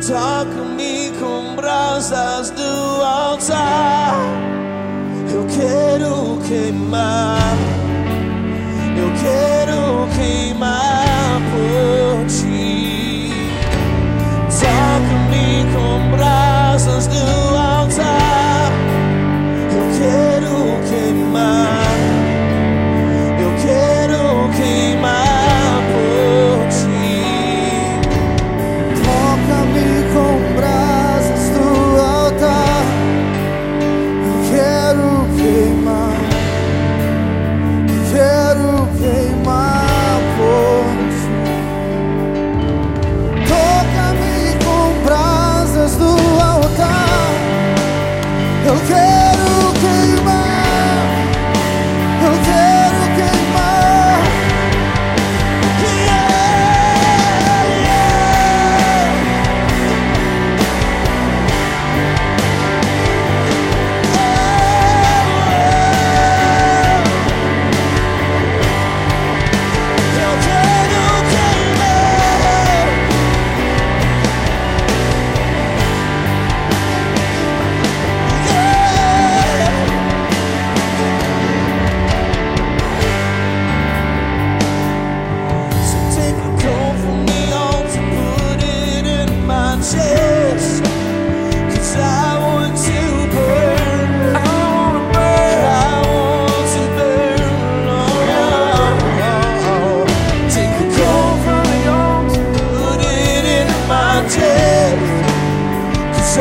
Toca-me com brasas do altar. Eu quero queimar. Eu quero queimar por ti. Toca-me com brasas do altar.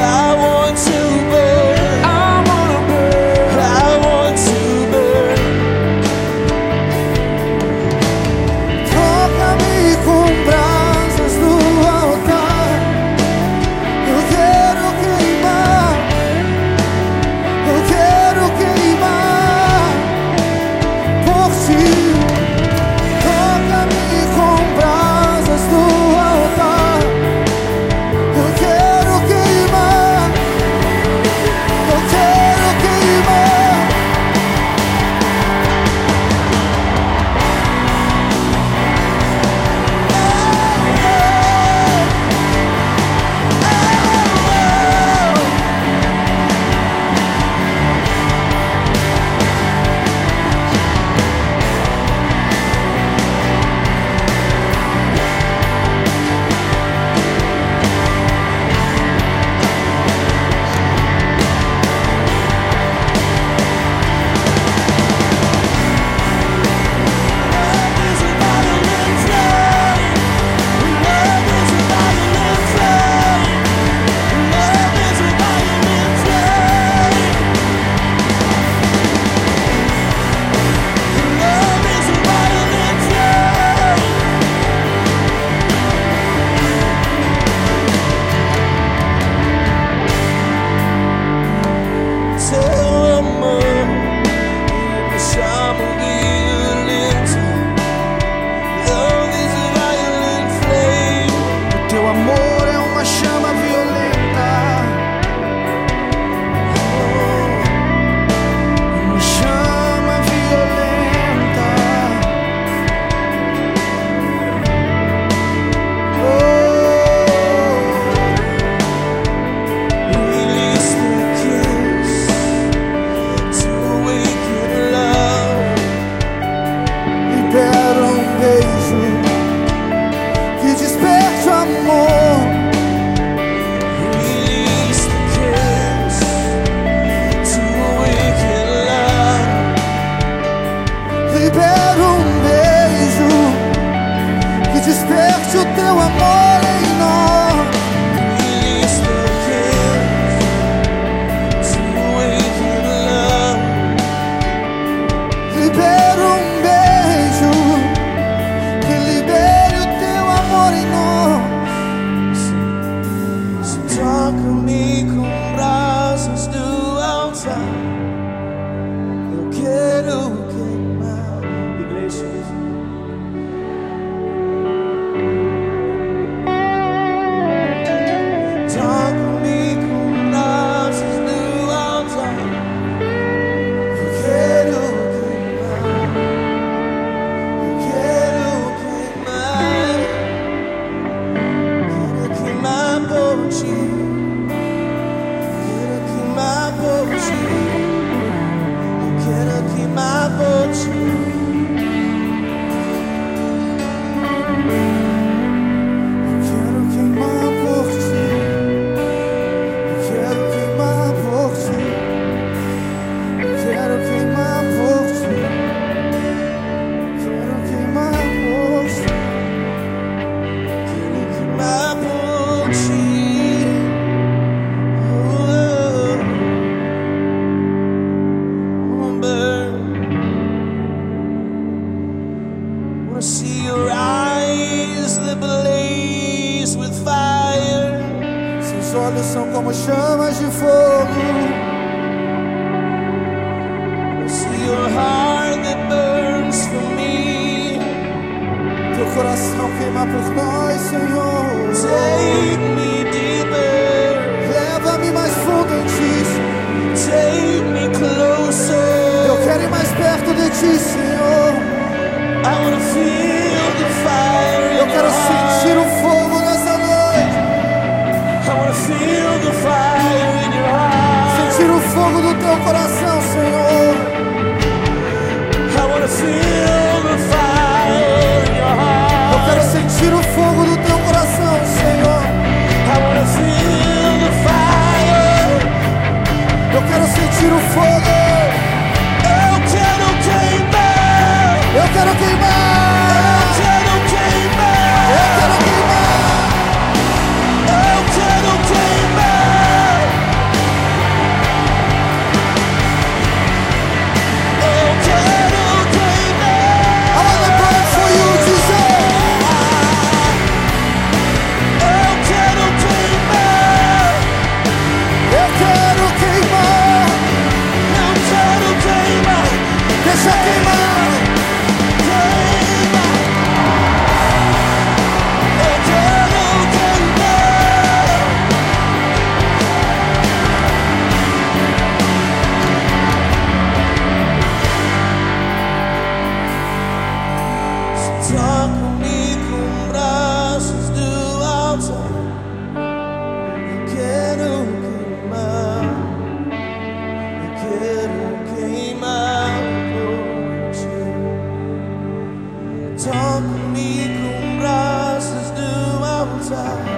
out. I see your eyes that blaze with fire. Seus olhos são como chamas de fogo. I see your heart that burns for me. Teu coração queima por nós, Senhor. Take me deeper. Leva-me mais fundo em ti. Take me closer. Eu quero ir mais perto de ti, Senhor. Eu quero sentir o fogo nessa noite. Sentir o fogo do teu coração, Senhor. I wanna feel Toca-me